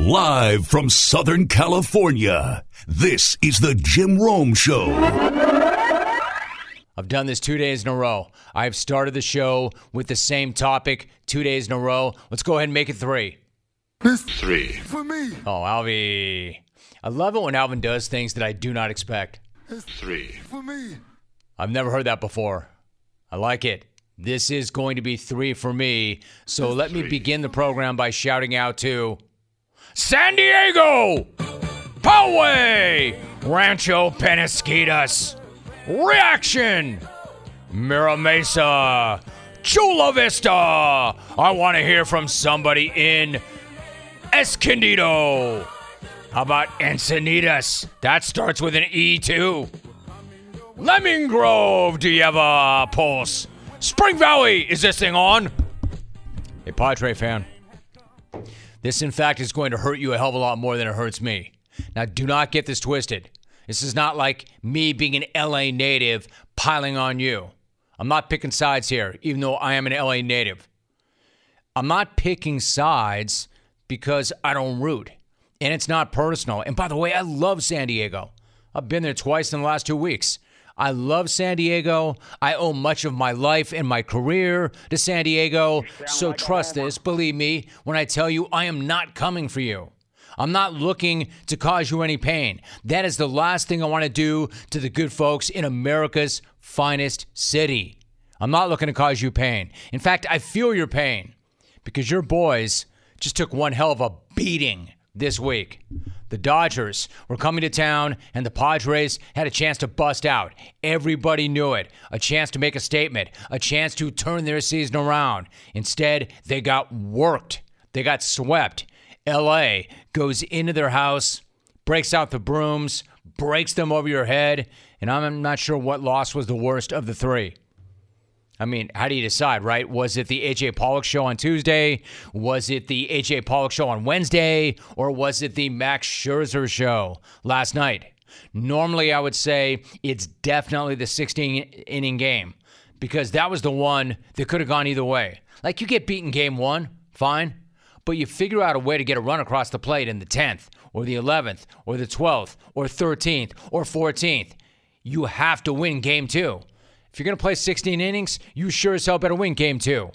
Live from Southern California, this is the Jim Rome Show. I've done this two days in a row. I've started the show with the same topic two days in a row. Let's go ahead and make it three. Three. For me, Oh, Alvy. I love it when Alvin does things that I do not expect. It's Three. for me. I've never heard that before. I like it. This is going to be three for me. So let me begin the program by shouting out to San Diego, Poway, Rancho Penasquitas, Reaction, Mira Mesa, Chula Vista. I want to hear from somebody in Escondido. How about Encinitas? That starts with an E too. Lemon Grove, do you have a pulse? Spring Valley, is this thing on? Hey, Padre fan. This, in fact, is going to hurt you a hell of a lot more than it hurts me. Now, do not get this twisted. This is not like me being an LA native piling on you. I'm not picking sides here, even though I am an LA native. I'm not picking sides because I don't root. And it's not personal. And by the way, I love San Diego. I've been there twice in the last two weeks. I love San Diego. I owe much of my life and my career to San Diego. So trust this, believe me, when I tell you I am not coming for you. I'm not looking to cause you any pain. That is the last thing I want to do to the good folks in America's finest city. I'm not looking to cause you pain. In fact, I feel your pain because your boys just took one hell of a beating this week. The Dodgers were coming to town, and the Padres had a chance to bust out. Everybody knew it. A chance to make a statement, a chance to turn their season around. Instead, they got worked, they got swept. LA goes into their house, breaks out the brooms, breaks them over your head, and I'm not sure what loss was the worst of the three. I mean, how do you decide, right? Was it the AJ Pollock show on Tuesday? Was it the AJ Pollock show on Wednesday? Or was it the Max Scherzer show last night? Normally, I would say it's definitely the 16 inning game because that was the one that could have gone either way. Like you get beaten game one, fine, but you figure out a way to get a run across the plate in the 10th or the 11th or the 12th or 13th or 14th. You have to win game two. If you're going to play 16 innings, you sure as hell better win game two.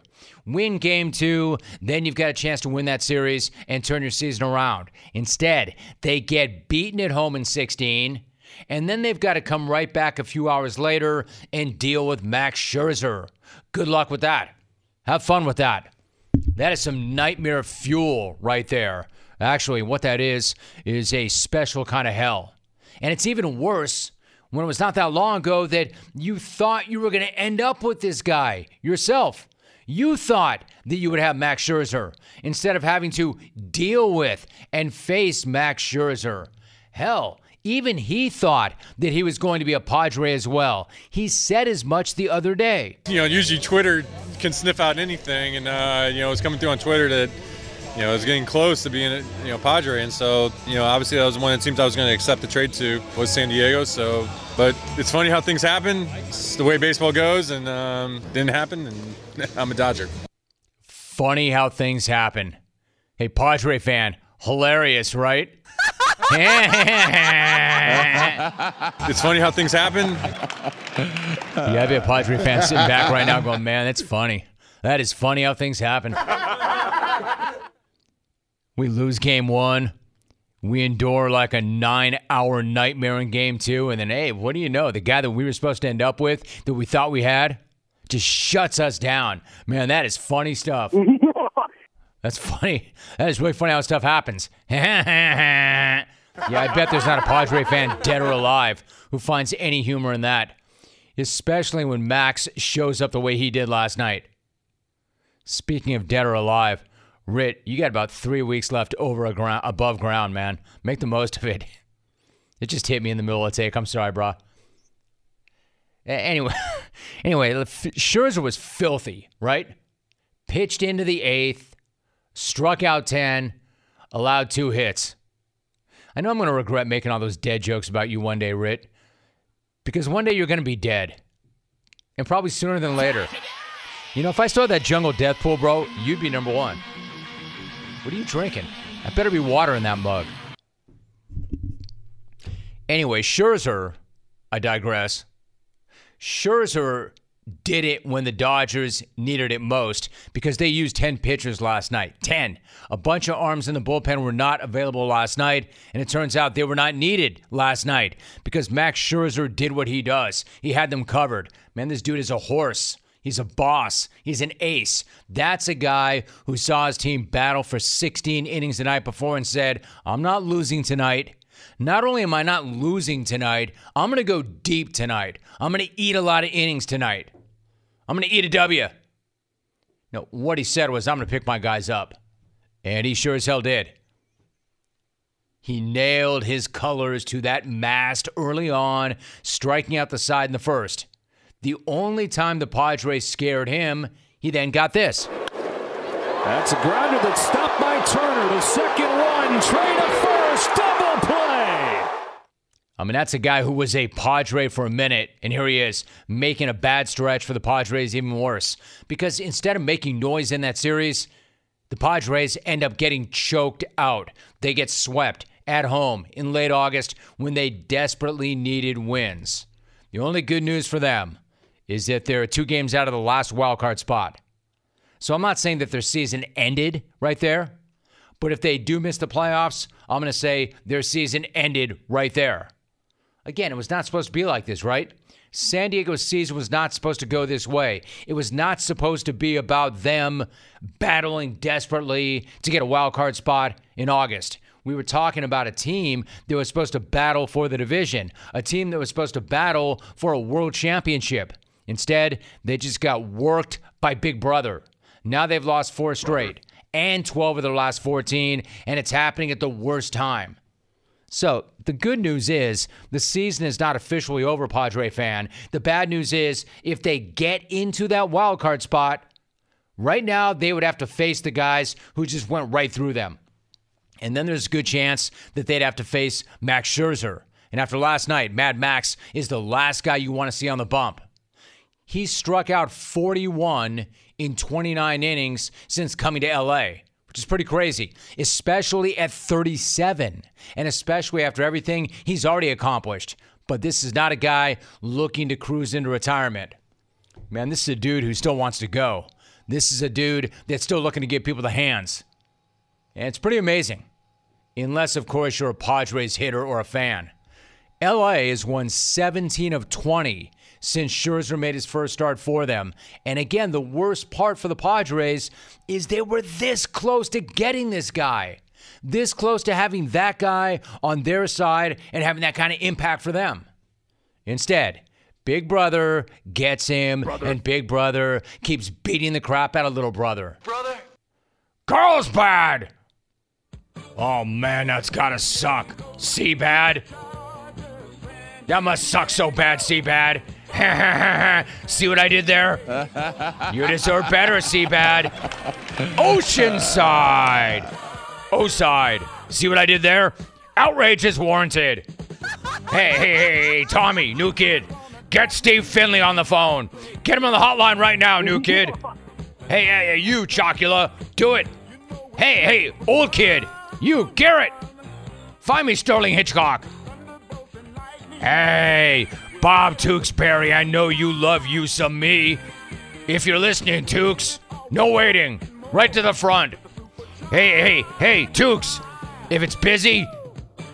Win game two, then you've got a chance to win that series and turn your season around. Instead, they get beaten at home in 16, and then they've got to come right back a few hours later and deal with Max Scherzer. Good luck with that. Have fun with that. That is some nightmare fuel right there. Actually, what that is, is a special kind of hell. And it's even worse when it was not that long ago that you thought you were going to end up with this guy yourself. You thought that you would have Max Scherzer instead of having to deal with and face Max Scherzer. Hell, even he thought that he was going to be a Padre as well. He said as much the other day. you know, usually Twitter can sniff out anything, and uh, you know, it's coming through on Twitter that you know it's getting close to being a you know Padre, and so you know, obviously that was one of the teams I was going to accept the trade to was San Diego. So, but it's funny how things happen. It's the way baseball goes, and um, didn't happen, and I'm a Dodger. Funny how things happen. Hey, Padre fan, hilarious, right? It's funny how things happen. I be a Padre fan sitting back right now going, man, that's funny. That is funny how things happen. We lose game one. We endure like a nine hour nightmare in game two. And then, hey, what do you know? The guy that we were supposed to end up with, that we thought we had, just shuts us down. Man, that is funny stuff. That's funny. That is really funny how stuff happens. yeah, I bet there's not a Padre fan, dead or alive, who finds any humor in that. Especially when Max shows up the way he did last night. Speaking of dead or alive, Ritt, you got about three weeks left over a ground, above ground, man. Make the most of it. It just hit me in the middle of the take. I'm sorry, bro. Anyway, anyway, Scherzer was filthy, right? Pitched into the eighth, struck out ten, allowed two hits. I know I'm going to regret making all those dead jokes about you one day, Ritt, because one day you're going to be dead, and probably sooner than later. You know, if I started that jungle death pool, bro, you'd be number one. What are you drinking? I better be water in that mug. Anyway, Scherzer, I digress. Scherzer did it when the Dodgers needed it most because they used 10 pitchers last night. 10. A bunch of arms in the bullpen were not available last night, and it turns out they were not needed last night because Max Scherzer did what he does. He had them covered. Man, this dude is a horse. He's a boss. He's an ace. That's a guy who saw his team battle for 16 innings the night before and said, I'm not losing tonight. Not only am I not losing tonight, I'm going to go deep tonight. I'm going to eat a lot of innings tonight. I'm going to eat a W. No, what he said was, I'm going to pick my guys up. And he sure as hell did. He nailed his colors to that mast early on, striking out the side in the first. The only time the Padres scared him, he then got this. That's a grounder that's stopped by Turner. The second one, trade to first, double play. I mean, that's a guy who was a Padre for a minute, and here he is making a bad stretch for the Padres even worse. Because instead of making noise in that series, the Padres end up getting choked out. They get swept at home in late August when they desperately needed wins. The only good news for them is that they're two games out of the last wild card spot. So I'm not saying that their season ended right there, but if they do miss the playoffs, I'm going to say their season ended right there. Again, it was not supposed to be like this, right? San Diego's season was not supposed to go this way. It was not supposed to be about them battling desperately to get a wild card spot in August. We were talking about a team that was supposed to battle for the division, a team that was supposed to battle for a world championship. Instead, they just got worked by Big Brother. Now they've lost four straight and 12 of their last 14, and it's happening at the worst time. So the good news is the season is not officially over, Padre fan. The bad news is if they get into that wild card spot, right now they would have to face the guys who just went right through them. And then there's a good chance that they'd have to face Max Scherzer. And after last night, Mad Max is the last guy you want to see on the bump. He struck out 41 in 29 innings since coming to LA which is pretty crazy, especially at 37, and especially after everything he's already accomplished. But this is not a guy looking to cruise into retirement. Man, this is a dude who still wants to go. This is a dude that's still looking to give people the hands. And it's pretty amazing. Unless, of course, you're a Padres hitter or a fan. LA has won 17 of 20 since Scherzer made his first start for them. And again, the worst part for the Padres is they were this close to getting this guy, this close to having that guy on their side and having that kind of impact for them. Instead, Big Brother gets him, brother. and Big Brother keeps beating the crap out of Little Brother. Brother? Carlsbad! Oh man, that's gotta suck. See bad? That must suck so bad, Seabad. See what I did there? you deserve better, Seabad. Oceanside. O-side. See what I did there? Outrage is warranted. Hey, hey, hey, hey, Tommy, new kid. Get Steve Finley on the phone. Get him on the hotline right now, new kid. Hey, hey, hey, you, Chocula. Do it. Hey, hey, old kid. You, Garrett. Find me Sterling Hitchcock. Hey, Bob Tewksbury, I know you love you some me. If you're listening, Tukes, no waiting. Right to the front. Hey, hey, hey, Tukes, if it's busy,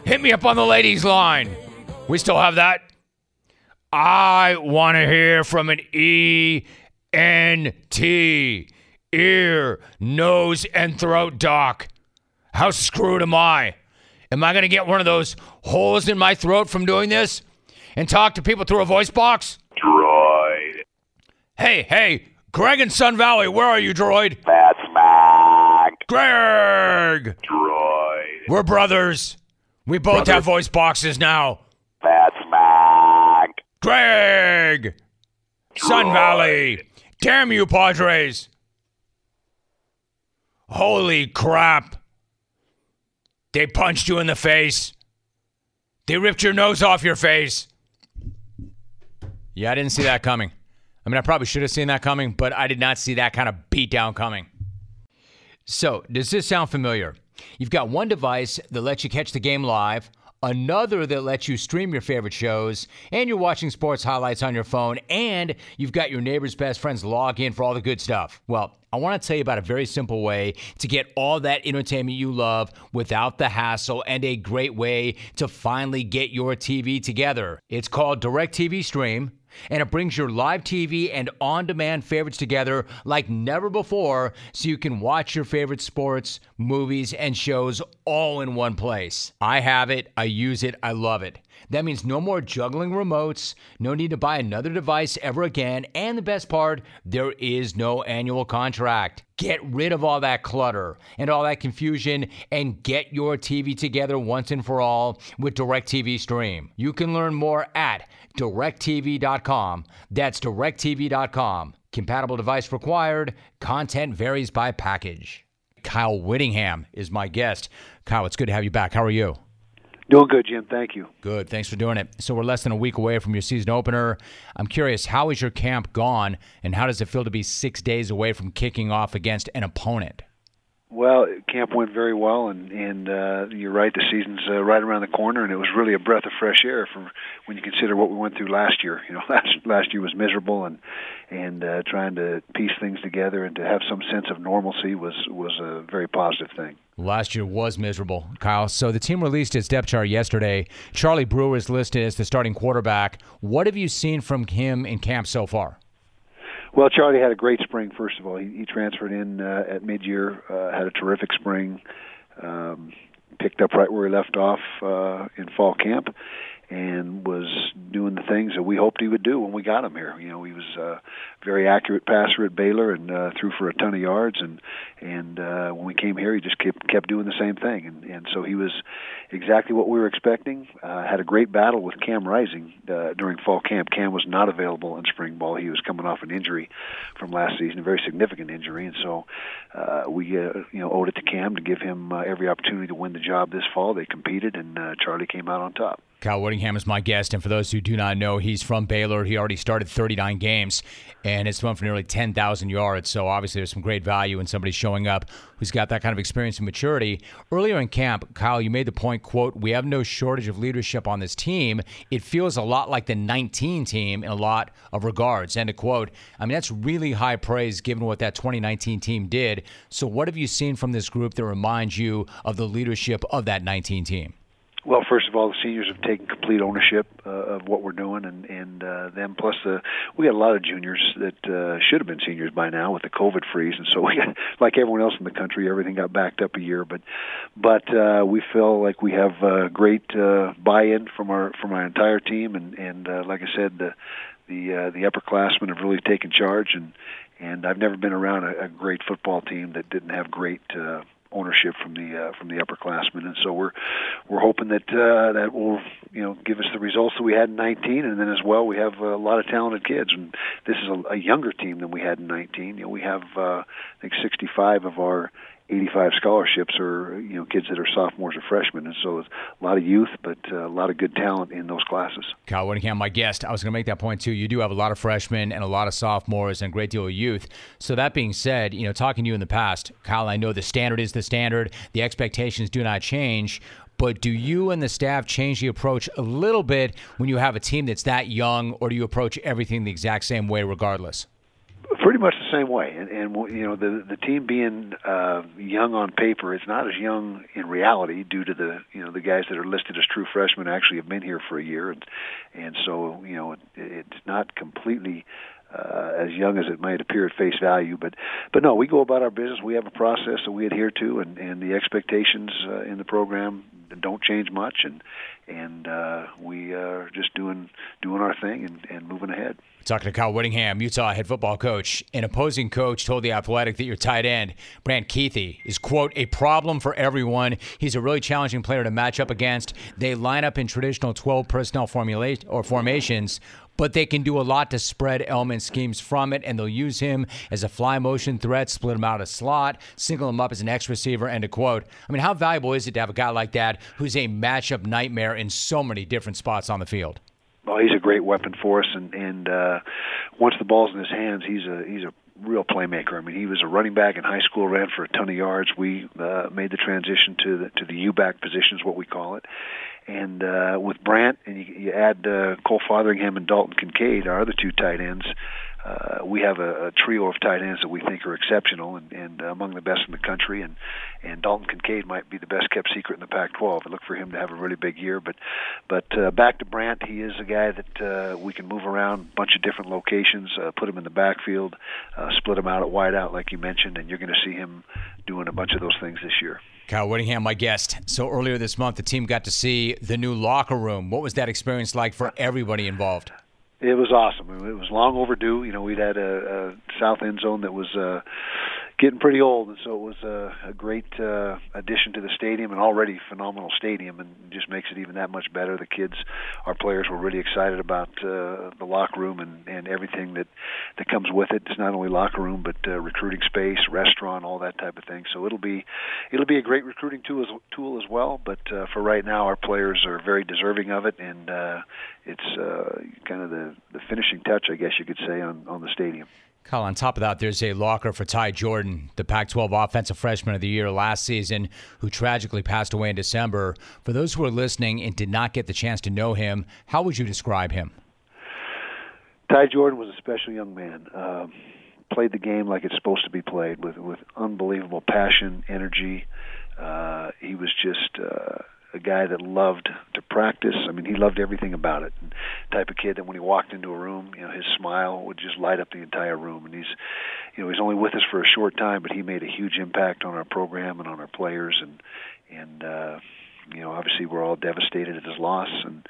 hit me up on the ladies' line. We still have that? I want to hear from an E N T, ear, nose, and throat doc. How screwed am I? Am I going to get one of those holes in my throat from doing this? And talk to people through a voice box? Droid. Hey, hey, Greg in Sun Valley, where are you, droid? That's Mac. Greg! Droid. We're brothers. We both have voice boxes now. That's Mac. Greg! Sun Valley! Damn you, Padres! Holy crap! They punched you in the face. They ripped your nose off your face. Yeah, I didn't see that coming. I mean, I probably should have seen that coming, but I did not see that kind of beatdown coming. So, does this sound familiar? You've got one device that lets you catch the game live, another that lets you stream your favorite shows, and you're watching sports highlights on your phone, and you've got your neighbor's best friends log in for all the good stuff. Well, I want to tell you about a very simple way to get all that entertainment you love without the hassle and a great way to finally get your TV together. It's called DirecTV Stream and it brings your live TV and on demand favorites together like never before so you can watch your favorite sports, movies, and shows all in one place. I have it, I use it, I love it. That means no more juggling remotes, no need to buy another device ever again, and the best part, there is no annual contract. Get rid of all that clutter and all that confusion and get your TV together once and for all with DirecTV Stream. You can learn more at directv.com. That's directv.com. Compatible device required. Content varies by package. Kyle Whittingham is my guest. Kyle, it's good to have you back. How are you? Doing good, Jim. Thank you. Good. Thanks for doing it. So we're less than a week away from your season opener. I'm curious, how is your camp gone, and how does it feel to be six days away from kicking off against an opponent? Well, camp went very well, and and uh, you're right. The season's uh, right around the corner, and it was really a breath of fresh air for when you consider what we went through last year. You know, last last year was miserable, and and uh, trying to piece things together and to have some sense of normalcy was was a very positive thing. Last year was miserable, Kyle. So the team released its depth chart yesterday. Charlie Brewer is listed as the starting quarterback. What have you seen from him in camp so far? Well, Charlie had a great spring. First of all, he, he transferred in uh, at mid-year, uh, had a terrific spring, um, picked up right where he left off uh, in fall camp, and was doing the things that we hoped he would do when we got him here. You know, he was a very accurate passer at Baylor and uh, threw for a ton of yards, and and uh, when we came here, he just kept kept doing the same thing, and and so he was exactly what we were expecting. Uh, had a great battle with Cam Rising uh, during fall camp. Cam was not available in spring ball; he was coming off an injury from last season, a very significant injury, and so uh, we uh, you know owed it to Cam to give him uh, every opportunity to win the job this fall. They competed, and uh, Charlie came out on top. Kyle Whittingham is my guest, and for those who do not know, he's from Baylor. He already started 39 games and has thrown for nearly 10,000 yards. So obviously, there's some great value in somebody showing up who's got that kind of experience and maturity. Earlier in camp, Kyle, you made the point, "quote We have no shortage of leadership on this team. It feels a lot like the 19 team in a lot of regards." End of quote. I mean, that's really high praise given what that 2019 team did. So, what have you seen from this group that reminds you of the leadership of that 19 team? Well, first of all, the seniors have taken complete ownership uh, of what we're doing, and and uh, them plus the we got a lot of juniors that uh, should have been seniors by now with the COVID freeze, and so we got, like everyone else in the country, everything got backed up a year. But but uh, we feel like we have uh, great uh, buy-in from our from our entire team, and and uh, like I said, the the uh, the upperclassmen have really taken charge, and and I've never been around a, a great football team that didn't have great. Uh, ownership from the uh, from the upperclassmen, and so we're we're hoping that uh, that will you know give us the results that we had in 19, and then as well we have a lot of talented kids, and this is a, a younger team than we had in 19. You know, we have uh, I think 65 of our 85 scholarships are you know kids that are sophomores or freshmen, and so a lot of youth, but uh, a lot of good talent in those classes. Kyle Whittingham, my guest, I was going to make that point too. You do have a lot of freshmen and a lot of sophomores and a great deal of youth. So that being said, you know, talking to you in the past, Kyle, I know the standard is the standard. The expectations do not change. But do you and the staff change the approach a little bit when you have a team that's that young, or do you approach everything the exact same way regardless? Pretty much the same way. And, and you know, the the team being uh, young on paper, it's not as young in reality due to the you know the guys that are listed as true freshmen actually have been here for a year, and and so you know it, it's not completely uh, as young as it might appear at face value. But but no, we go about our business. We have a process that we adhere to, and, and the expectations uh, in the program don't change much, and and uh, we are just doing doing our thing and, and moving ahead. Talking to Kyle Whittingham, Utah head football coach. An opposing coach told The Athletic that your tight end, Brant Kuithe is, quote, a problem for everyone. He's a really challenging player to match up against. They line up in traditional 12 personnel formula- or formations, but they can do a lot to spread element schemes from it, and they'll use him as a fly motion threat, split him out of slot, single him up as an X receiver, end of quote. I mean, how valuable is it to have a guy like that who's a matchup nightmare in so many different spots on the field? well, he's a great weapon for us, and and uh, once the ball's in his hands, he's a he's a real playmaker. I mean, he was a running back in high school, ran for a ton of yards. We uh, made the transition to the to the U back position, is what we call it. And uh, with Brant, and you, you add uh, Cole Fotheringham and Dalton Kincaid, our other two tight ends, uh, we have a, a trio of tight ends that we think are exceptional and, and among the best in the country. And and Dalton Kincaid might be the best kept secret in the Pac-12. I look for him to have a really big year. But but uh, back to Brant, he is a guy that uh, we can move around a bunch of different locations, uh, put him in the backfield, uh, split him out at wide out like you mentioned, and you're going to see him doing a bunch of those things this year. Kyle Whittingham, my guest. So earlier this month, the team got to see the new locker room. What was that experience like for everybody involved? It was awesome. It was long overdue. You know, we'd had a, a south end zone that was uh, getting pretty old, and so it was a, a great uh, addition to the stadium, and already phenomenal stadium, and just makes it even that much better. The kids, our players, were really excited about uh, the locker room and, and everything that that comes with it. It's not only locker room, but uh, recruiting space, restaurant, all that type of thing. So it'll be it'll be a great recruiting tool as, tool as well. But uh, for right now, our players are very deserving of it, and uh, it's uh, kind of the the finishing touch, I guess you could say, on on the stadium. Kyle, on top of that, there's a locker for Ty Jordan, the Pac 12 Offensive Freshman of the Year last season, who tragically passed away in December. For those who are listening and did not get the chance to know him, how would you describe him? Ty Jordan was a special young man. Uh, played the game like it's supposed to be played with, with unbelievable passion, energy. Uh, he was just. Uh, a guy that loved to practice. I mean, he loved everything about it. And type of kid that when he walked into a room, you know, his smile would just light up the entire room. And he's, you know, he's only with us for a short time, but he made a huge impact on our program and on our players. And and uh, you know, obviously we're all devastated at his loss, and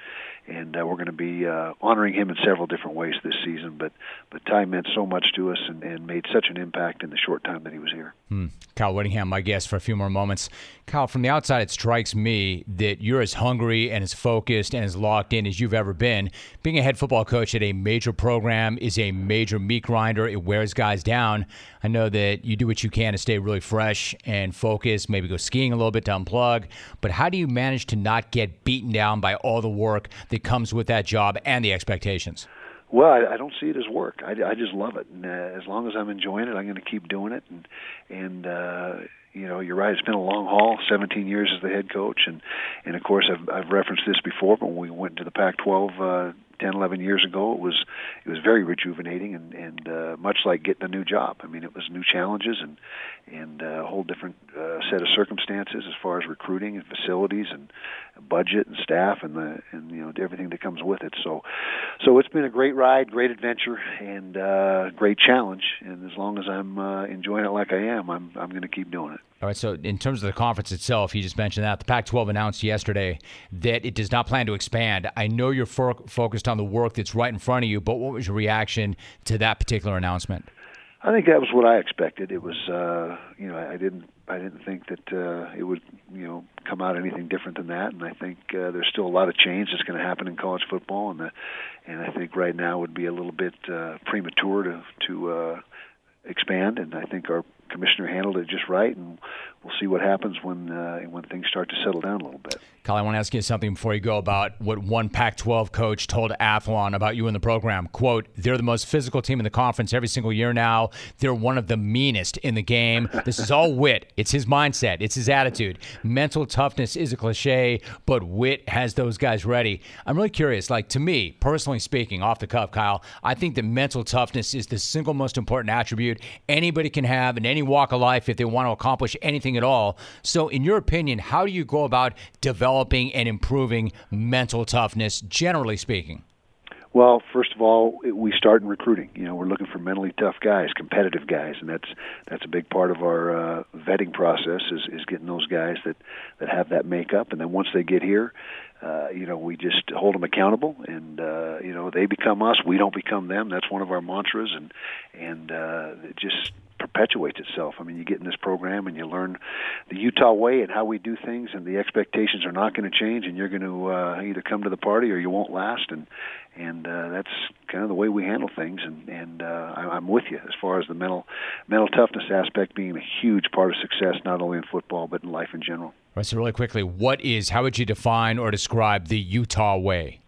and uh, we're going to be uh, honoring him in several different ways this season. But but Ty meant so much to us and, and made such an impact in the short time that he was here. Hmm. Kyle Whittingham, my guest for a few more moments. Kyle, from the outside, it strikes me that you're as hungry and as focused and as locked in as you've ever been. Being a head football coach at a major program is a major meat grinder. It wears guys down. I know that you do what you can to stay really fresh and focused, maybe go skiing a little bit to unplug. But how do you manage to not get beaten down by all the work that comes with that job and the expectations? Well, I, I don't see it as work. I, I just love it, and uh, as long as I'm enjoying it, I'm going to keep doing it. And and uh, you know, you're right. It's been a long haul. 17 years as the head coach, and and of course, I've I've referenced this before. But when we went to the Pac-12 uh, 10, 11 years ago, it was it was very rejuvenating and and uh, much like getting a new job. I mean, it was new challenges and and uh, a whole different uh, set of circumstances as far as recruiting and facilities and budget and staff and the and you know everything that comes with it. So so it's been a great ride, great adventure, and uh, great challenge. And as long as I'm uh, enjoying it like I am, I'm I'm going to keep doing it. All right. So, in terms of the conference itself, you just mentioned that the Pac-12 announced yesterday that it does not plan to expand. I know you're fo- focused on the work that's right in front of you, but what was your reaction to that particular announcement? I think that was what I expected. It was, uh, you know, I didn't, I didn't think that uh, it would, you know, come out anything different than that. And I think uh, there's still a lot of change that's going to happen in college football, and the, and I think right now would be a little bit uh, premature to to uh, expand. And I think our commissioner handled it just right, and we'll see what happens when uh, when things start to settle down a little bit. Kyle, I want to ask you something before you go about what one Pac-12 coach told Athlon about you in the program. "Quote: They're the most physical team in the conference every single year now. They're one of the meanest in the game. This is all Whit. It's his mindset. It's his attitude. Mental toughness is a cliche, but Whit has those guys ready. I'm really curious. Like to me, personally speaking, off the cuff, Kyle, I think that mental toughness is the single most important attribute anybody can have in any walk of life if they want to accomplish anything at all. So, in your opinion, how do you go about developing and improving mental toughness, generally speaking? Well, first of all, we start in recruiting. You know, we're looking for mentally tough guys, competitive guys, and that's that's a big part of our uh, vetting process is, is getting those guys that that have that makeup. And then once they get here, uh, you know, we just hold them accountable, and uh, you know, they become us. We don't become them. That's one of our mantras, and and uh, just perpetuates itself. I mean, you get in this program and you learn the Utah way and how we do things, and the expectations are not going to change, and you're going to uh, either come to the party or you won't last, and and uh, that's kind of the way we handle things. And and uh, I, I'm with you as far as the mental mental toughness aspect being a huge part of success, not only in football but in life in general. All right, so really quickly, what is how would you define or describe the Utah way?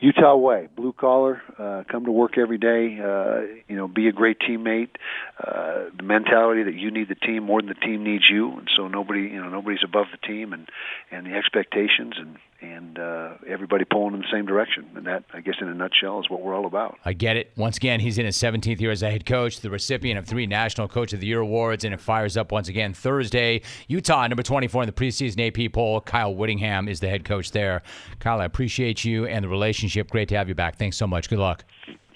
Utah way, blue collar, uh, come to work every day. Uh, you know, be a great teammate. Uh, the mentality that you need the team more than the team needs you, and so nobody, you know, nobody's above the team, and and the expectations, and and uh, everybody pulling in the same direction. And that, I guess, in a nutshell, is what we're all about. I get it. Once again, he's in his 17th year as a head coach, the recipient of three National Coach of the Year awards, and it fires up once again Thursday. Utah, number 24 in the preseason AP poll. Kyle Whittingham is the head coach there. Kyle, I appreciate you and the relationship. Great to have you back. Thanks so much. Good luck.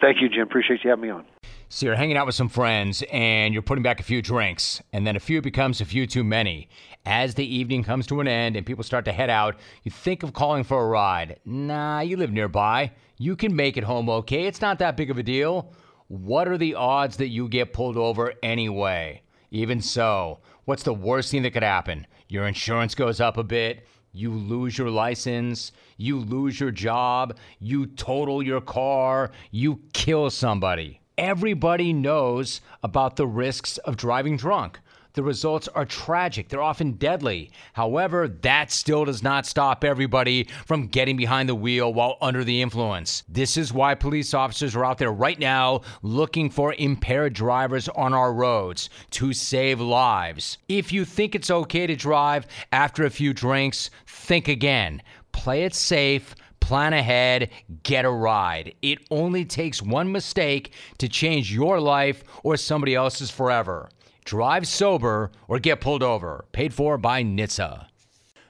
Thank you, Jim. Appreciate you having me on. So you're hanging out with some friends and you're putting back a few drinks, and then a few becomes a few too many. As the evening comes to an end and people start to head out, you think of calling for a ride. Nah, you live nearby. You can make it home okay. It's not that big of a deal. What are the odds that you get pulled over anyway? Even so, what's the worst thing that could happen? Your insurance goes up a bit. You lose your license, you lose your job, you total your car, you kill somebody. Everybody knows about the risks of driving drunk. The results are tragic. They're often deadly. However, that still does not stop everybody from getting behind the wheel while under the influence. This is why police officers are out there right now looking for impaired drivers on our roads to save lives. If you think it's okay to drive after a few drinks, think again. Play it safe plan ahead, get a ride. It only takes one mistake to change your life or somebody else's forever. Drive sober or get pulled over. Paid for by NHTSA.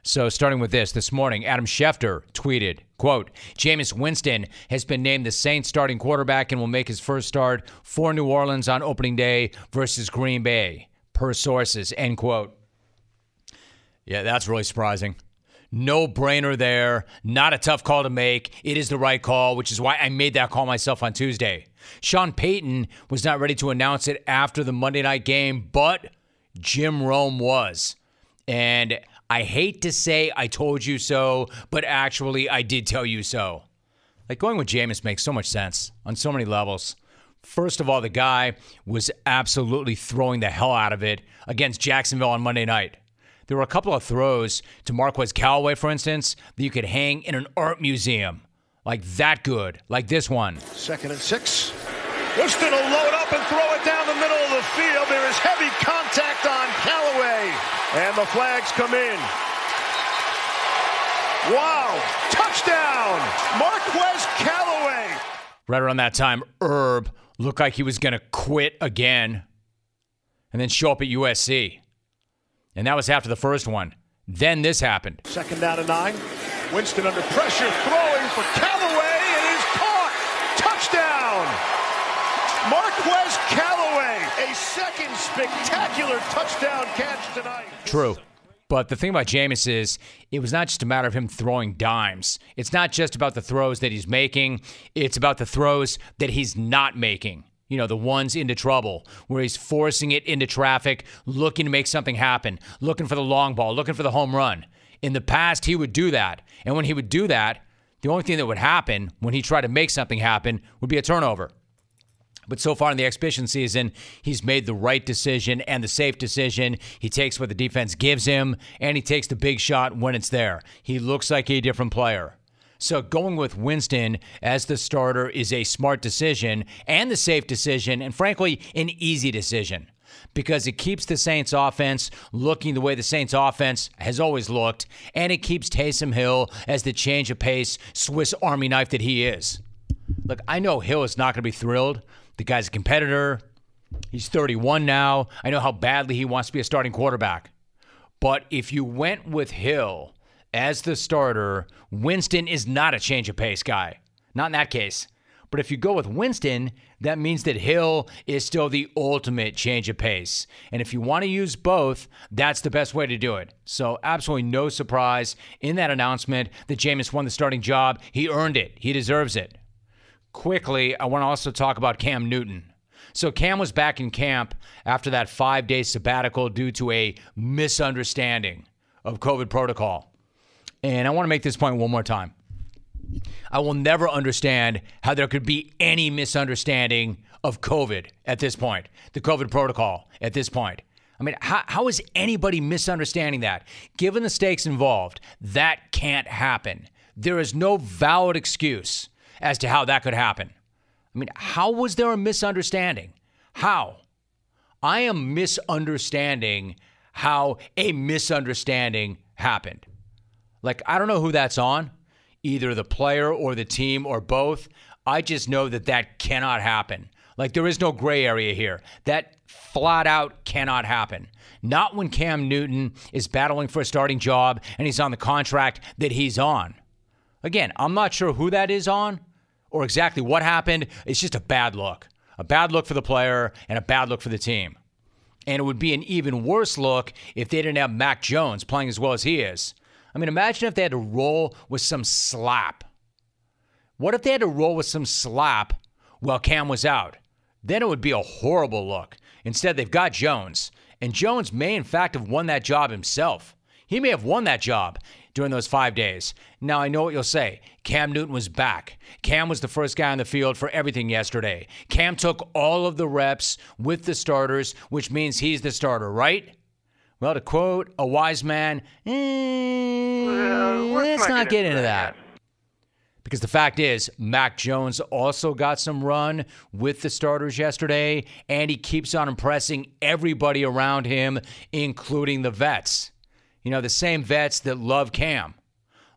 So, starting with this, this morning, Adam Schefter tweeted, quote, Jameis Winston has been named the Saints starting quarterback and will make his first start for New Orleans on opening day versus Green Bay, per sources, end quote. Yeah, that's really surprising. No brainer there. Not a tough call to make. It is the right call, which is why I made that call myself on Tuesday. Sean Payton was not ready to announce it after the Monday night game, but Jim Rome was. And I hate to say I told you so, but actually I did tell you so. Like going with Jameis makes so much sense on so many levels. First of all, the guy was absolutely throwing the hell out of it against Jacksonville on Monday night. There were a couple of throws to Marquez Callaway, for instance, that you could hang in an art museum. Like that good, like this one. Second and six. Winston will load up and throw it down the middle of the field. There is heavy contact on Callaway. And the flags come in. Wow. Touchdown. Marquez Callaway. Right around that time, Herb looked like he was going to quit again and then show up at USC. And that was after the first one. Then this happened. Second down to nine. Winston under pressure, throwing for Callaway. It is caught. Touchdown. Marquez Callaway, a second spectacular touchdown catch tonight. True. But the thing about Jameis is, it was not just a matter of him throwing dimes. It's not just about the throws that he's making, it's about the throws that he's not making you know, the ones into trouble, where he's forcing it into traffic, looking to make something happen, looking for the long ball, looking for the home run. In the past, he would do that. And when he would do that, the only thing that would happen when he tried to make something happen would be a turnover. But so far in the exhibition season, he's made the right decision and the safe decision. He takes what the defense gives him, and he takes the big shot when it's there. He looks like a different player. So going with Winston as the starter is a smart decision and the safe decision, and frankly, an easy decision because it keeps the Saints offense looking the way the Saints offense has always looked, and it keeps Taysom Hill as the change of pace Swiss Army knife that he is. Look, I know Hill is not going to be thrilled. The guy's a competitor. He's 31 now. I know how badly he wants to be a starting quarterback. But if you went with Hill as the starter, Winston is not a change of pace guy. Not in that case. But if you go with Winston, that means that Hill is still the ultimate change of pace. And if you want to use both, that's the best way to do it. So, absolutely no surprise in that announcement that Jameis won the starting job. He earned it, he deserves it. Quickly, I want to also talk about Cam Newton. So, Cam was back in camp after that five day sabbatical due to a misunderstanding of COVID protocol. And I want to make this point one more time. I will never understand how there could be any misunderstanding of COVID at this point, the COVID protocol at this point. I mean, how, how is anybody misunderstanding that? Given the stakes involved, that can't happen. There is no valid excuse as to how that could happen. I mean, how was there a misunderstanding? How? I am misunderstanding how a misunderstanding happened. Like, I don't know who that's on, either the player or the team or both. I just know that that cannot happen. Like, there is no gray area here. That flat out cannot happen. Not when Cam Newton is battling for a starting job and he's on the contract that he's on. Again, I'm not sure who that is on or exactly what happened. It's just a bad look. A bad look for the player and a bad look for the team. And it would be an even worse look if they didn't have Mac Jones playing as well as he is. I mean, imagine if they had to roll with some slap. What if they had to roll with some slap while Cam was out? Then it would be a horrible look. Instead, they've got Jones. And Jones may, in fact, have won that job himself. He may have won that job during those five days. Now, I know what you'll say. Cam Newton was back. Cam was the first guy on the field for everything yesterday. Cam took all of the reps with the starters, which means he's the starter, right? Well, to quote a wise man, eh, let's not get into that. Because the fact is, Mac Jones also got some run with the starters yesterday, and he keeps on impressing everybody around him, including the vets. You know, the same vets that love Cam.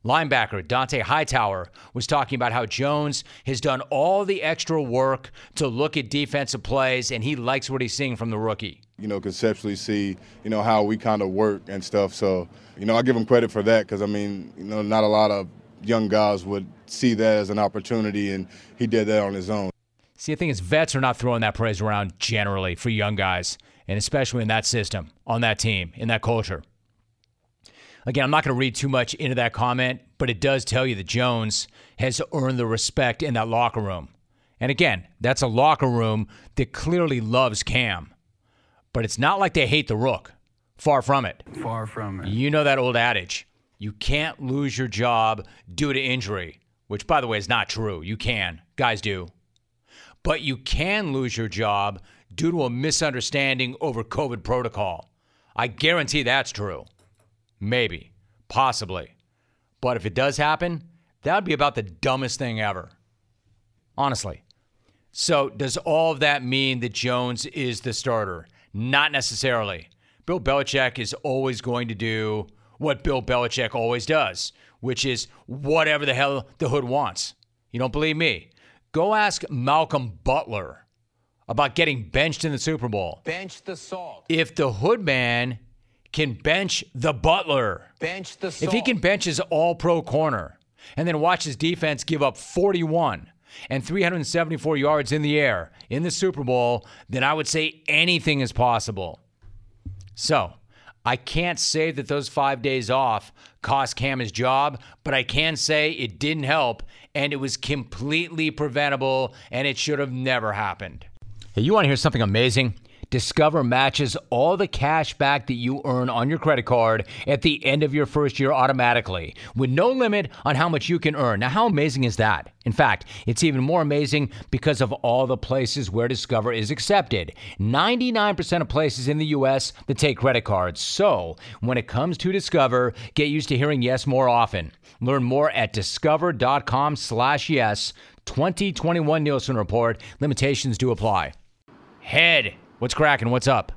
Linebacker Dont'a Hightower was talking about how Jones has done all the extra work to look at defensive plays, and he likes what he's seeing from the rookie. You know, conceptually see, you know, how we kind of work and stuff. So, you know, I give him credit for that because, I mean, you know, not a lot of young guys would see that as an opportunity, and he did that on his own. See, the thing is, vets are not throwing that praise around generally for young guys, and especially in that system, on that team, in that culture. Again, I'm not going to read too much into that comment, but it does tell you that Jones has earned the respect in that locker room. And again, that's a locker room that clearly loves Cam. But it's not like they hate the Rook. Far from it. Far from it. You know that old adage you can't lose your job due to injury, which, by the way, is not true. You can. Guys do. But you can lose your job due to a misunderstanding over COVID protocol. I guarantee that's true. Maybe. Possibly. But if it does happen, that would be about the dumbest thing ever. Honestly. So, does all of that mean that Jones is the starter? Not necessarily. Bill Belichick is always going to do what Bill Belichick always does, which is whatever the hell the hood wants. You don't believe me? Go ask Malcolm Butler about getting benched in the Super Bowl. Bench the salt. If the hood man can bench the Butler, Bench the salt. if he can bench his all pro corner and then watch his defense give up 41 and 374 yards in the air in the Super Bowl, then I would say anything is possible. So, I can't say that those five days off cost Cam his job, but I can say it didn't help and it was completely preventable and it should have never happened. Hey, you want to hear something amazing? Discover matches all the cash back that you earn on your credit card at the end of your first year automatically, with no limit on how much you can earn. Now, how amazing is that? In fact, it's even more amazing because of all the places where Discover is accepted. 99% of places in the U.S. that take credit cards. So, when it comes to Discover, get used to hearing yes more often. Learn more at discover.com slash yes. 2021 Nielsen Report. Limitations do apply. Head. What's cracking? What's up?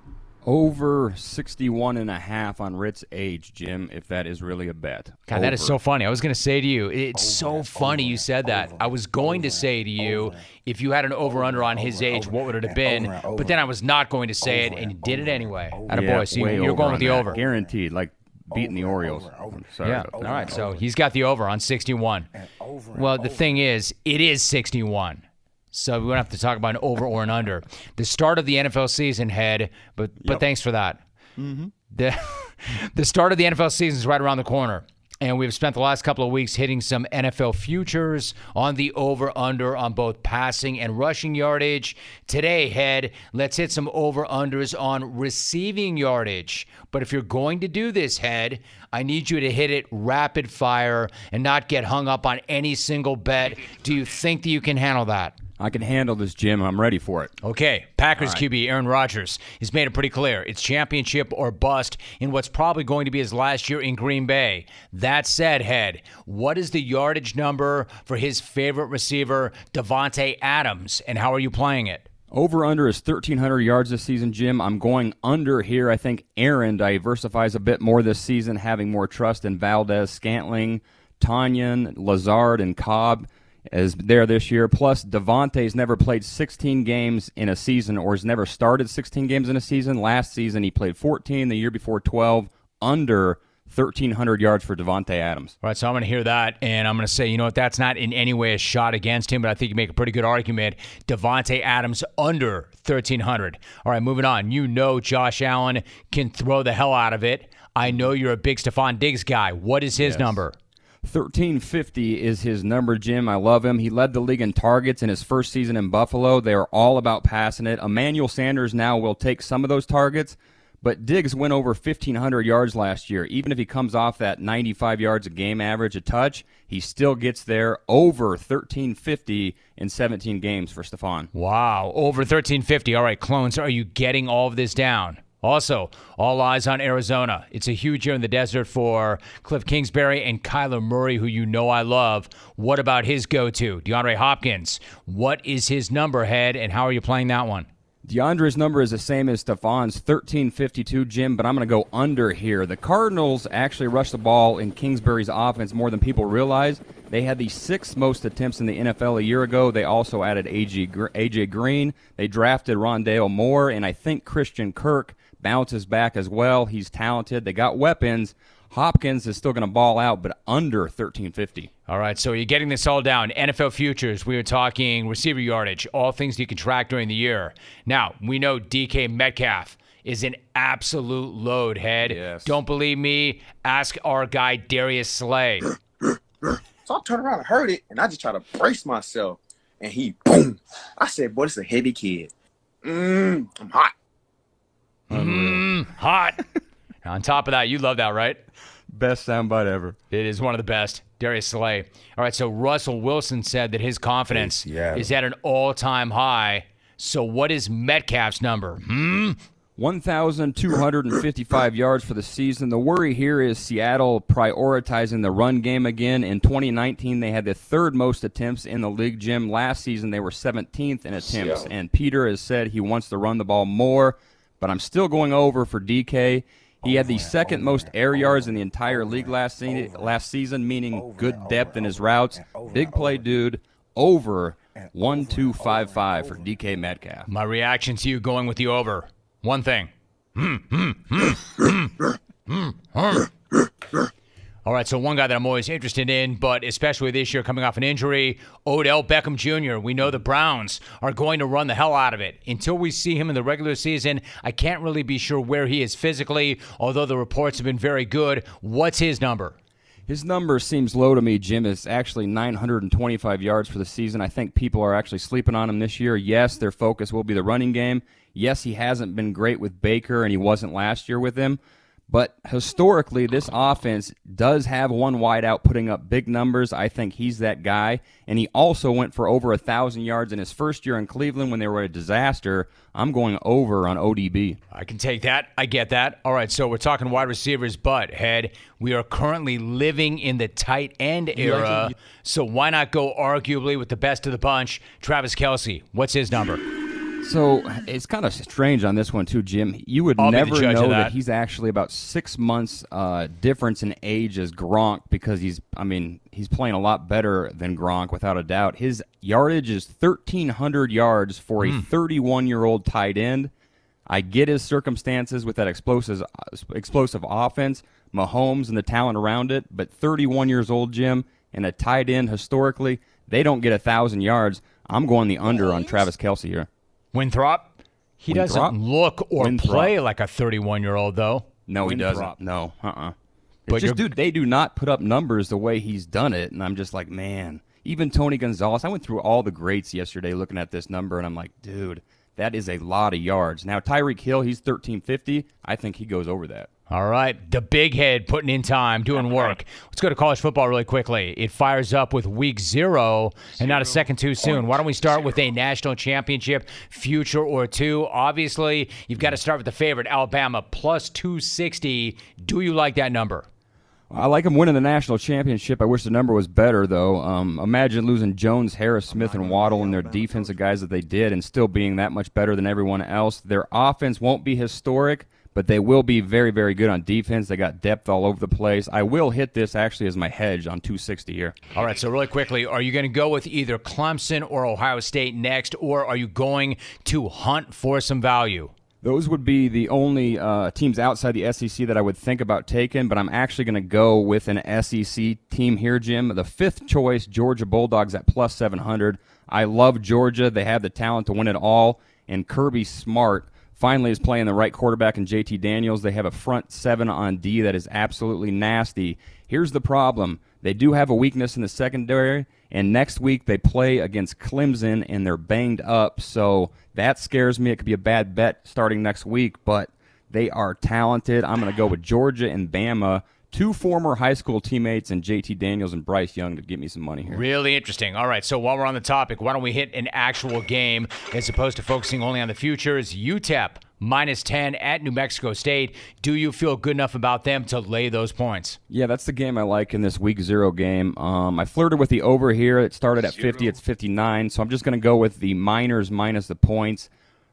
Over 61 and a half on Ritt's age, Jim, if that is really a bet. God, that is so funny. I was going to say to you, it's so funny you said that. I was going to say to you, if you had an over under on his age, what would it have been? But then I was not going to say it, and you did it anyway. At a Yeah, boy, so you- you're going with the over. Guaranteed, like beating the Orioles. over Sorry. Yeah. All right. So he's got the over on 61. Well, the thing is, it is 61. So we won't have to talk about an over or an under. The start of the NFL season, head, but but thanks for that. Mm-hmm. The the start of the NFL season is right around the corner. And we've spent the last couple of weeks hitting some NFL futures on the over under on both passing and rushing yardage. Today, head, let's hit some over unders on receiving yardage. But if you're going to do this, head, I need you to hit it rapid fire and not get hung up on any single bet. Do you think that you can handle that? I can handle this, Jim. I'm ready for it. Okay, Packers QB Aaron Rodgers has made it pretty clear. It's championship or bust in what's probably going to be his last year in Green Bay. That said, Head, what is the yardage number for his favorite receiver, Davante Adams, and how are you playing it? Over under is 1,300 yards this season, Jim. I'm going under here. I think Aaron diversifies a bit more this season, having more trust in Valdez, Scantling, Tonyan, Lazard, and Cobb is there this year. Plus, Davante's never played 16 games in a season or has never started 16 games in a season. Last season, he played 14, the year before 12, under 1,300 yards for Davante Adams. All right, so I'm going to hear that, and I'm going to say, you know what, that's not in any way a shot against him, but I think you make a pretty good argument. Davante Adams under 1,300. All right, moving on. You know Josh Allen can throw the hell out of it. I know you're a big Stefon Diggs guy. What is his Yes. number? 1350 is his number, Jim. I love him. He led the league in targets in his first season in Buffalo. They are all about passing it. Emmanuel Sanders now will take some of those targets, but Diggs went over 1,500 yards last year. Even if he comes off that 95 yards a game average a touch, he still gets there over 1350 in 17 games for Stefon. Wow, over 1350. All right, clones, are you getting all of this down? Also, all eyes on Arizona. It's a huge year in the desert for Cliff Kingsbury and Kyler Murray, who you know I love. What about his go to? DeAndre Hopkins. What is his number head, and how are you playing that one? DeAndre's number is the same as Stefon's, 1352, Jim, but I'm going to go under here. The Cardinals actually rushed the ball in Kingsbury's offense more than people realize. They had the sixth most attempts in the NFL a year ago. They also added AJ Green. They drafted Rondale Moore, and I think Christian Kirk bounces back as well. He's talented. They got weapons. Hopkins is still going to ball out, but under 1350. All right, so you're getting this all down. NFL futures, we were talking receiver yardage, all things you can track during the year. Now, we know DK Metcalf is an absolute load head. Yes. Don't believe me? Ask our guy Darius Slay. So I turned around and heard it, and I just tried to brace myself. And he, boom. I said, boy, this is a heavy kid. Mmm, I'm hot. Mm, hot. On top of that, you love that, right? Best soundbite ever. It is one of the best. Darius Slay. All right, so Russell Wilson said that his confidence Yeah. is at an all-time high. So what is Metcalf's number? Hmm? 1,255 yards for the season. The worry here is Seattle prioritizing the run game again. In 2019, they had the third most attempts in the league, Jim. Last season, they were 17th in attempts. Seattle. And Peter has said he wants to run the ball more, but I'm still going over for DK. He had the second most air yards in the entire league last, se- last season, meaning good depth in his routes. Big play dude, over 1,255 for DK Metcalf. My reaction to you going with the over. One thing. Hmm, hmm, hmm, All right, so one guy that I'm always interested in, but especially this year coming off an injury, Odell Beckham Jr. We know the Browns are going to run the hell out of it. Until we see him in the regular season, I can't really be sure where he is physically, although the reports have been very good. What's his number? His number seems low to me, Jim. It's actually 925 yards for the season. I think people are actually sleeping on him this year. Yes, their focus will be the running game. Yes, he hasn't been great with Baker, and he wasn't last year with him. But historically, this offense does have one wideout putting up big numbers. I think he's that guy. And he also went for over a 1,000 yards in his first year in Cleveland when they were a disaster. I'm going over on ODB. I can take that. I get that. All right, so we're talking wide receivers, but head, we are currently living in the tight end era. So why not go arguably with the best of the bunch, Travis Kelce? What's his number? So it's kind of strange on this one too, Jim. You would I'll never know that. that. he's actually about six months uh, difference in age as Gronk because he's, I mean, he's playing a lot better than Gronk without a doubt. His yardage is thirteen hundred yards for a Hmm. thirty-one-year-old tight end. I get his circumstances with that explosive, explosive offense, Mahomes and the talent around it, but 31 years old, Jim, and a tight end historically, they don't get a thousand yards. I'm going the under on Travis Kelce here. Winthrop? He doesn't look or Winthrop. play like a 31 year old, though. No, he Winthrop. doesn't. No, uh, uh But just, dude, they do not put up numbers the way he's done it, and I'm just like, man. Even Tony Gonzalez, I went through all the greats yesterday looking at this number, and I'm like, dude, that is a lot of yards. Now Tyreek Hill, he's 1350. I think he goes over that. All right, the big head putting in time, doing work. Let's go to college football really quickly. It fires up with week zero and not a second too soon. Why don't we start with a national championship future or two? Obviously, you've got to start with the favorite, Alabama, plus 260. Do you like that number? I like them winning the national championship. I wish the number was better, though. Um, imagine losing Jones, Harris, Smith, and Waddle and their defensive guys that they did and still being that much better than everyone else. Their offense won't be historic, but they will be very, very good on defense. They got depth all over the place. I will hit this actually as my hedge on 260 here. All right, so really quickly, are you going to go with either Clemson or Ohio State next, or are you going to hunt for some value? Those would be the only uh, teams outside the SEC that I would think about taking, but I'm actually going to go with an SEC team here, Jim. The fifth choice, Georgia Bulldogs at plus 700. I love Georgia. They have the talent to win it all, and Kirby Smart finally is playing the right quarterback in JT Daniels. They have a front seven on D that is absolutely nasty. Here's the problem they do have a weakness in the secondary, and next week they play against Clemson and they're banged up. So that scares me. It could be a bad bet starting next week, but they are talented. I'm going to go with Georgia and Bama. Two former high school teammates and JT Daniels and Bryce Young to get me some money here. Really interesting. All right, so while we're on the topic, why don't we hit an actual game as opposed to focusing only on the futures? UTEP minus 10 at New Mexico State. Do you feel good enough about them to lay those points? Yeah, that's the game I like in this week zero game. Um, I flirted with the over here. It started at 50, it's 59. So I'm just going to go with the Miners minus the points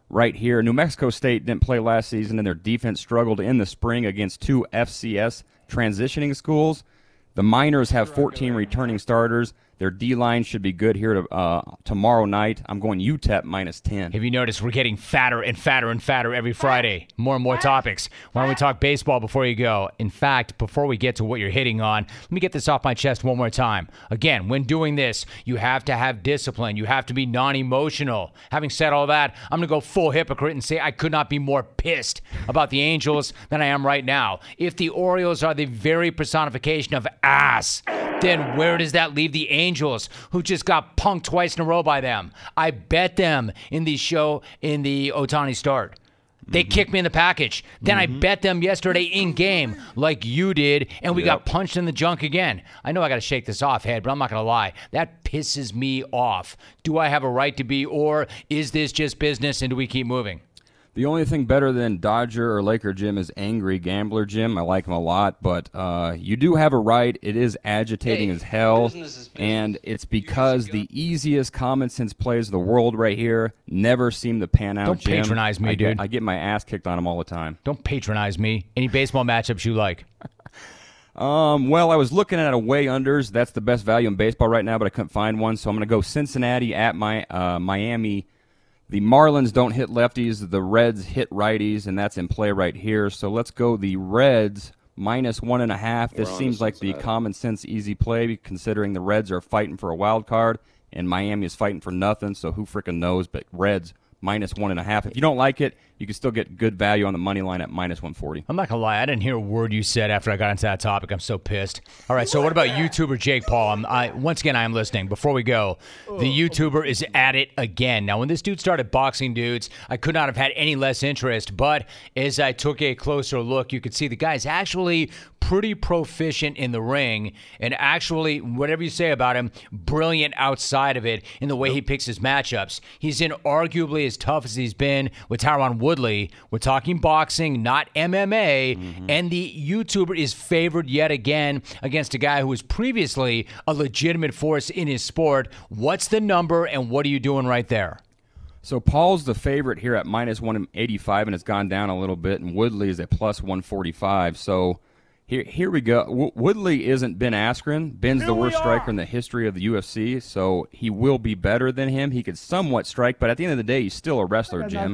right here. New Mexico State didn't play last season, and their defense struggled in the spring against two FCS transitioning schools. The Miners have 14 returning starters. Their D line should be good here to, uh, tomorrow night. I'm going UTEP minus 10. Have you noticed we're getting fatter and fatter and fatter every Friday? More and more topics. Why don't we talk baseball before you go? In fact, before we get to what you're hitting on, let me get this off my chest one more time. Again, when doing this, you have to have discipline. You have to be non emotional. Having said all that, I'm going to go full hypocrite and say I could not be more pissed about the Angels than I am right now. If the Orioles are the very personification of ass, then where does that leave the Angels, who just got punked twice in a row by them? I bet them in the show in the Ohtani start. They Mm-hmm. kicked me in the package. Then I bet them yesterday in game, like you did, and we got punched in the junk again. I know I got to shake this off, head, but I'm not going to lie. That pisses me off. Do I have a right to be, or is this just business and do we keep moving? The only thing better than Dodger or Laker Jim is Angry Gambler Jim. I like him a lot, but uh, you do have a right. It is agitating as hell, and it's because the easiest common sense plays of the world right here never seem to pan out. Don't Jim. patronize me, I get- dude. I get my ass kicked on them all the time. Don't patronize me. Any baseball matchups you like? Um, well, I was looking at away unders. That's the best value in baseball right now, but I couldn't find one, so I'm going to go Cincinnati at my uh, Miami. The Marlins don't hit lefties. The Reds hit righties, and that's in play right here. So let's go the Reds minus one and a half. This seems like the common sense easy play, considering the Reds are fighting for a wild card and Miami is fighting for nothing. So who freaking knows? But Reds minus one and a half. If you don't like it, you can still get good value on the money line at minus 140. I'm not gonna lie, I didn't hear a word you said after I got into that topic. I'm so pissed. All right, so what about YouTuber Jake Paul? I'm, I once again I am listening. Before we go, the oh. YouTuber is at it again. Now, when this dude started boxing dudes, I could not have had any less interest. But as I took a closer look, you could see the guy's actually pretty proficient in the ring, and actually, whatever you say about him, brilliant outside of it in the way he picks his matchups. He's in arguably as tough as he's been with Tyron Woodley. We're talking boxing, not MMA, mm-hmm. and the YouTuber is favored yet again against a guy who was previously a legitimate force in his sport. What's the number, and what are you doing right there? So Paul's the favorite here at minus 185, and it's gone down a little bit, and Woodley is at plus 145. So here, here we go. W- Woodley isn't Ben Askren. Ben's the worst striker in the history of the UFC, so he will be better than him. He could somewhat strike, but at the end of the day, he's still a wrestler, Jim.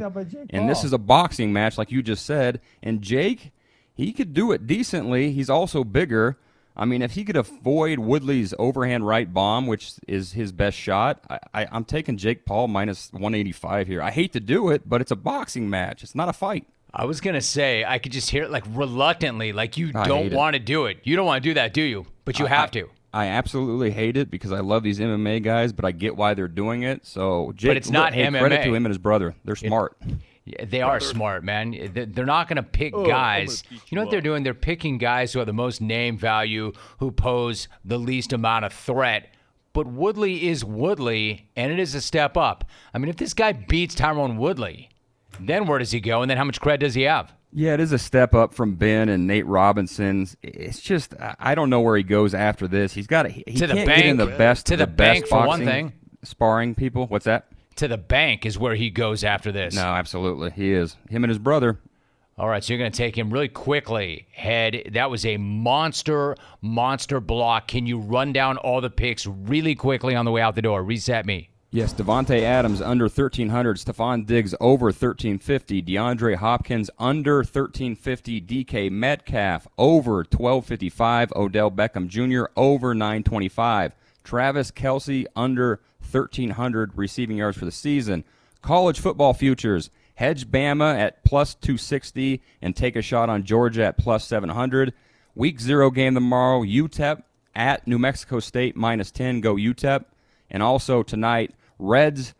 And this is a boxing match, like you just said. And Jake, he could do it decently. He's also bigger. I mean, if he could avoid Woodley's overhand right bomb, which is his best shot, I, I, I'm taking Jake Paul minus 185 here. I hate to do it, but it's a boxing match. It's not a fight. I was gonna say I could just hear it like reluctantly, like you I don't want to do it. You don't want to do that, do you? But you I- have to. I absolutely hate it because I love these MMA guys, but I get why they're doing it. So, Jake, it's not look, hey, Credit to him and his brother. They're smart. Yeah, They are smart, man. They- They're not going to pick Oh, guys. gonna You know you what they're doing? They're picking guys who have the most name value, who pose the least amount of threat. But Woodley is Woodley, and it is a step up. I mean, if this guy beats Tyron Woodley, then where does he go? And then how much cred does he have? Yeah, it is a step up from Ben and Nate Robinson's. It's just I don't know where he goes after this. He's got he, he To the can't get in the best To the best bank for one thing. Sparring people. What's that? To the bank is where he goes after this. No, absolutely, he is. Him and his brother. All right, so you're going to take him really quickly. Head, that was a monster, monster block. Can you run down all the picks really quickly on the way out the door? Reset me. Yes, Davante Adams under 1300, Stefon Diggs over 1350, DeAndre Hopkins under 1350, DK Metcalf over 1255, Odell Beckham Jr. over 925, Travis Kelce under 1300 receiving yards for the season. College football futures, hedge Bama at plus 260 and take a shot on Georgia at plus 700. Week zero game tomorrow, UTEP at New Mexico State minus 10, go UTEP. And also tonight, Reds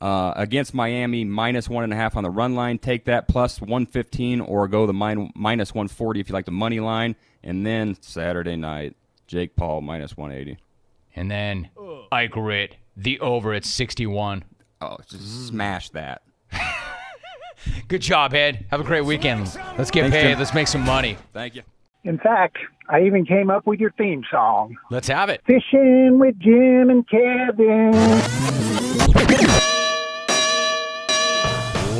uh, against Miami minus one and a half on the run line. Take that plus 115 or go the min- minus 140 if you like the money line. And then Saturday night, Jake Paul minus 180. And then Ike Ritt, the over at 61. Oh, just smash that. Good job, Head. Have a great weekend. Let's get Thanks, paid. Jim. Let's make some money. Thank you. In fact, I even came up with your theme song. Let's have it. Fishing with Jim and Kevin.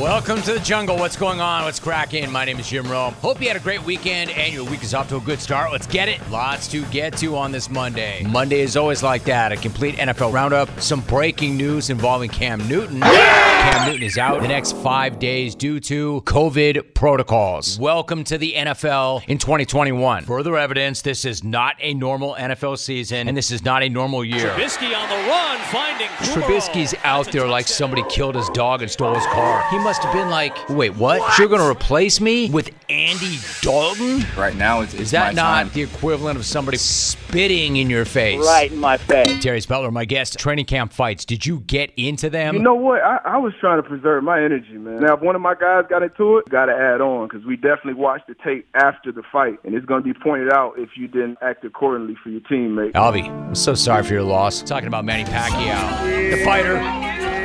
Welcome to the jungle. What's going on? What's cracking? My name is Jim Rome. Hope you had a great weekend and your week is off to a good start. Let's get it. Lots to get to on this Monday. Monday is always like that. A complete NFL roundup. Some breaking news involving Cam Newton. Cam Newton is out the next five days due to COVID protocols. Welcome to the NFL in 2021. Further evidence this is not a normal NFL season and this is not a normal year. Trubisky on the run, finding Trubisky's out there like somebody killed his dog and stole his car. He must have been like, wait, what? You're going to replace me with Andy Dalton? Right now, it's, Is that my not time. the equivalent of somebody spitting in your face? Right in my face. Terry Speller, my guest, training camp fights. Did you get into them? You know what? I, I was trying to preserve my energy, man. Now, if one of my guys got into it, got to add on because we definitely watched the tape after the fight, and it's going to be pointed out if you didn't act accordingly for your teammate. Alvy, I'm so sorry for your loss. Talking about Manny Pacquiao, the fighter,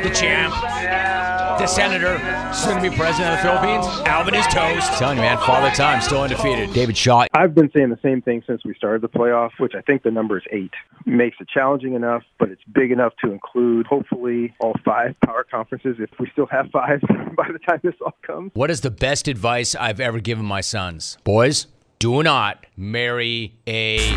the champ, the senator, soon to be president of the Philippines. Alvin is toast. telling you, man, father time, still undefeated. David Shaw. I've been saying the same thing since we started the playoff, which I think the number is eight. Makes it challenging enough, but it's big enough to include hopefully all five power conferences if we still have five by the time this all comes. What is the best advice I've ever given my sons? Boys, do not marry a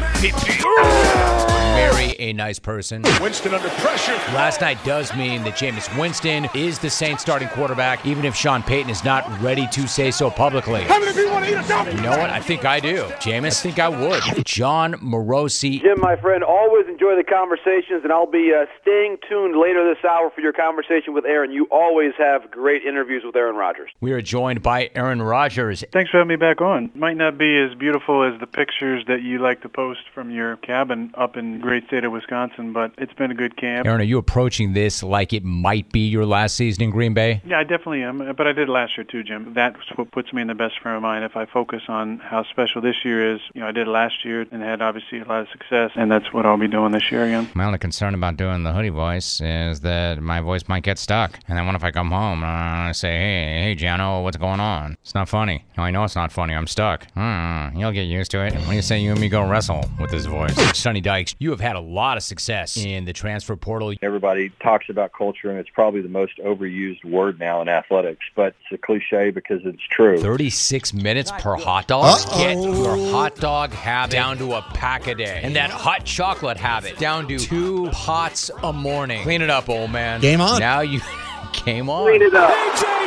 marry a nice person. Winston under pressure. Last night does mean that Jameis Winston is the Saints starting quarterback, even if Sean Payton is not ready to say so publicly. How many people want to eat a dump? You know what? I think I do. Jameis, I think I would. Jon Morosi. Jim, my friend, always enjoy the conversations, and I'll be uh, staying tuned later this hour for your conversation with Aaron. You always have great interviews with Aaron Rodgers. We are joined by Aaron Rodgers. Thanks for having me back on. Might not be as beautiful as the pictures that you like to post from your cabin up in great state of Wisconsin, but it's been a good camp. Aaron, are you approaching this like it might be your last season in Green Bay? Yeah, I definitely am, but I did last year too, Jim. That's what puts me in the best frame of mind. If I focus on how special this year is, you know, I did last year and had obviously a lot of success, and that's what I'll be doing this year again. My only concern about doing the hoodie voice is that my voice might get stuck. And then what if I come home and I say, hey, hey, Giano, what's going on? It's not funny. No, I know it's not funny. I'm stuck. Hmm, you'll get used to it. When you say you and me go wrestle with this voice. Sonny Dykes, you have had a lot of success in the transfer portal. Everybody talks about culture, and it's probably the most overused word now in athletics, but it's a cliche because it's true. 36 minutes per hot dog? Get your hot dog habit down to a pack a day. And that hot chocolate habit down to two pots a morning. Clean it up, old man. Game on. Now you game on. Clean it up.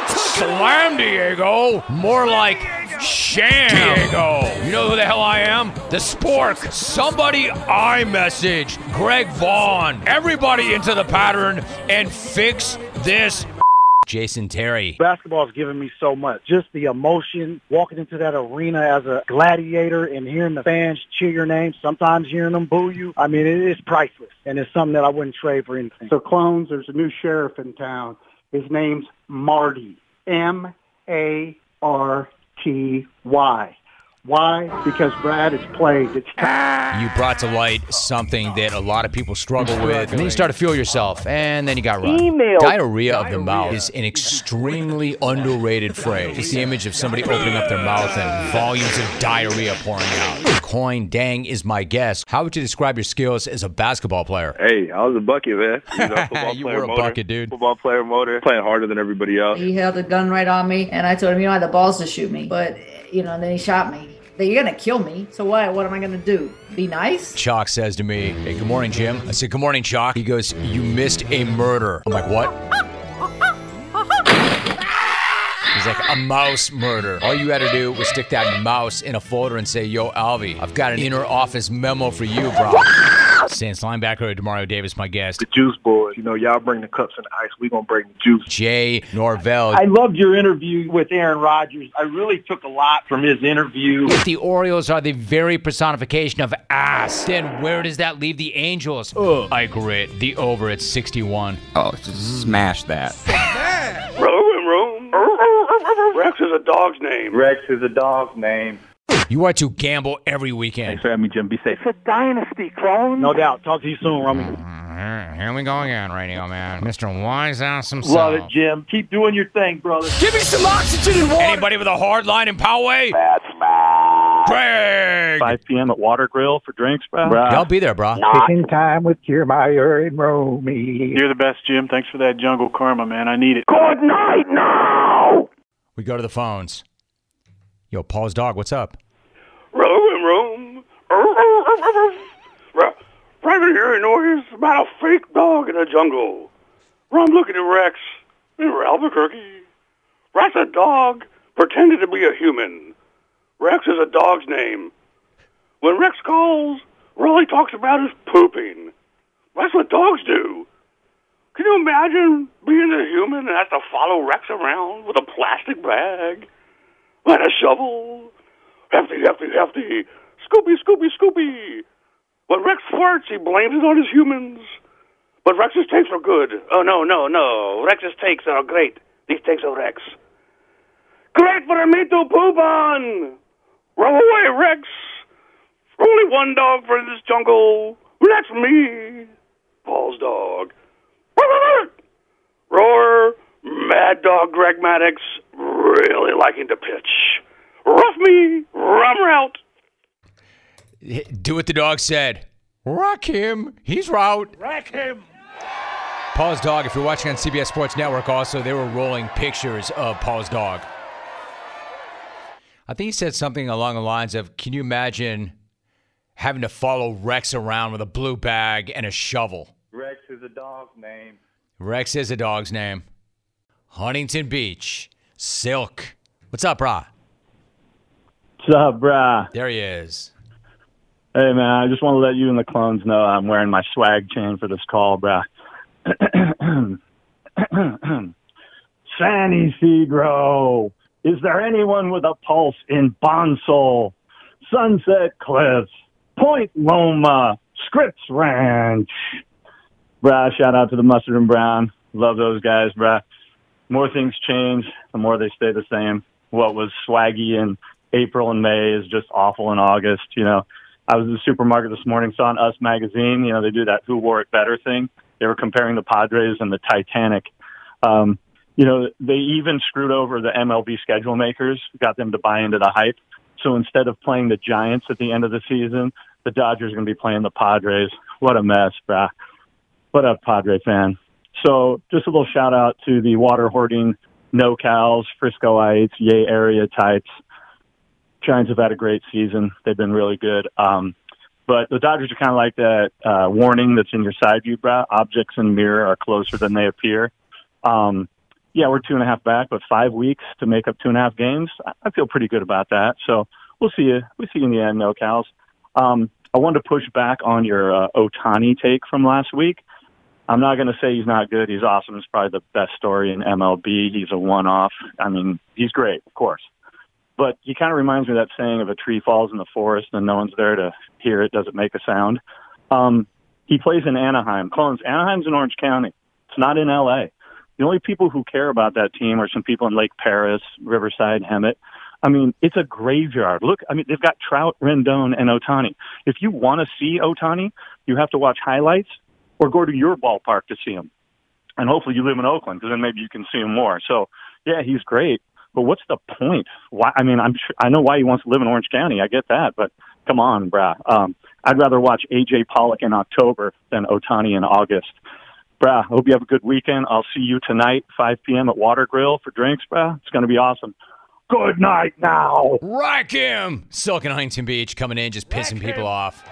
Slam Diego. More like Sham Diego. You know who the hell I am? The Spork. Somebody I message. Greg Vaughn. Everybody into the pattern and fix this. Jason Terry. Basketball has given me so much. Just the emotion, walking into that arena as a gladiator and hearing the fans cheer your name, sometimes hearing them boo you. I mean, it is priceless, and it's something that I wouldn't trade for anything. So, clones, there's a new sheriff in town. His name's Marty. M A R T Y. Why? Because Brad, it's played. It's time. You brought to light something that a lot of people struggle with, and then you start to feel yourself, and then you got run. Email. Diarrhea of the mouth is an extremely underrated phrase. It's the image of somebody opening up their mouth and volumes of diarrhea pouring out. Coin Dang is my guest. How would you describe your skills as a basketball player? Hey, I was a bucket, man. You, know, football You player were a motor, bucket, dude. Football player motor, playing harder than everybody else. He held a gun right on me, and I told him, you don't have the balls to shoot me. But, you know, then he shot me. Going to kill me. So what, what am I to do? Be nice? Chalk says to me, Hey, good morning, Jim. I said, Good morning, Chalk. He goes, You missed a murder. I'm like, What? He's like, a mouse murder. All you had to do was stick that mouse in a folder and say, Yo, Alvy, I've got an inner office memo for you, bro. Saints linebacker Demario Davis, my guest. The Juice Boys, you know, y'all bring the cups and the ice. We gonna bring the juice. Jay Norvell. I loved your interview with Aaron Rodgers. I really took a lot from his interview. If the Orioles are the very personification of ass, then where does that leave the Angels? Ugh. I grit The over at 61. Oh, smash that. Room, room. Rex is a dog's name. Rex is a dog's name. You are to gamble every weekend. Thanks for having me, Jim. Be safe. It's a dynasty, clone. No doubt. Talk to you soon, Rummy. Mm-hmm. Here we go again, radio man. Mr. Wise Ass himself. Love it, Jim. Keep doing your thing, brother. Give me some oxygen and water. Anybody with a hard line in Poway? That's Mac. Craig. 5 p.m. at Water Grill for drinks, bro. Yeah, I'll be there, bro. Taking time with Kiermaier and Romy. You're the best, Jim. Thanks for that jungle karma, man. I need it. Good night now. We go to the phones. Yo, Paul's dog, what's up? Right, right hearing noise about a fake dog in the jungle. I'm looking at Rex in Albuquerque. Rex a dog pretended to be a human. Rex is a dog's name. When Rex calls, all he talks about is pooping. That's what dogs do. Can you imagine being a human and have to follow Rex around with a plastic bag and a shovel? Hefty, hefty, hefty. Scoopy, Scoopy, Scoopy. When Rex farts, he blames it on his humans. But Rex's takes are good. Oh, no, no, no. Rex's takes are great. These takes are Rex. Great for a me to poop on! Roll away, Rex! Only one dog for this jungle. That's me. Paul's dog. Roar, Mad Dog Greg Maddux, really liking to pitch. Rough me, rum route. Do what the dog said. Rock him. He's route. Rack him. Paul's dog, if you're watching on CBS Sports Network, also, they were rolling pictures of Paul's dog. I think he said something along the lines of Can you imagine having to follow Rex around with a blue bag and a shovel? Rex is a dog's name. Rex is a dog's name. Huntington Beach. Silk. What's up, brah? What's up, brah? There he is. Hey, man, I just want to let you and the clones know I'm wearing my swag chain for this call, brah. Fanny Cedro. Is there anyone with a pulse in Bonsall, Sunset Cliffs, Point Loma, Scripps Ranch? Bruh, shout out to the Mustard and Brown. Love those guys, bruh. More things change, the more they stay the same. What was swaggy in April and May is just awful in August. You know, I was in the supermarket this morning, saw on Us magazine, you know, they do that Who Wore It Better thing. They were comparing the Padres and the Titanic. Um, you know, they even screwed over the MLB schedule makers, got them to buy into the hype. So instead of playing the Giants at the end of the season, the Dodgers are going to be playing the Padres. What a mess, brah. What up, Padre fan? So just a little shout out to the water hoarding no cows, Friscoites, Yay area types. Giants have had a great season. They've been really good. Um, but the Dodgers are kind of like that uh, warning that's in your side view, brah. Objects in mirror are closer than they appear. Um, yeah, we're two and a half back, but five weeks to make up two and a half games. I- feel pretty good about that. So we'll see you. We'll see you in the end, no cows. Um, I wanted to push back on your uh, Ohtani take from last week. I'm not going to say he's not good. He's awesome. He's probably the best story in MLB. He's a one-off. I mean, he's great, of course. But he kind of reminds me of that saying of a tree falls in the forest and no one's there to hear it. Does it make a sound? Um, he plays in Anaheim. Clones, Anaheim's in Orange County. It's not in L.A. The only people who care about that team are some people in Lake Perris, Riverside, Hemet. I mean, it's a graveyard. Look, I mean, they've got Trout, Rendon, and Ohtani. If you want to see Ohtani, you have to watch highlights or go to your ballpark to see him. And hopefully you live in Oakland because then maybe you can see him more. So, yeah, he's great. But what's the point? Why? I mean, I'm sure, I know why he wants to live in Orange County. I get that, but come on, brah. Um, I'd rather watch AJ Pollock in October than Ohtani in August. Brah, hope you have a good weekend. I'll see you tonight, 5 p.m. at Water Grill for drinks, brah. It's going to be awesome. Good night now. Rack him! Silk and Huntington Beach coming in, just pissing people off.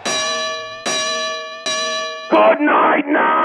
Good night now!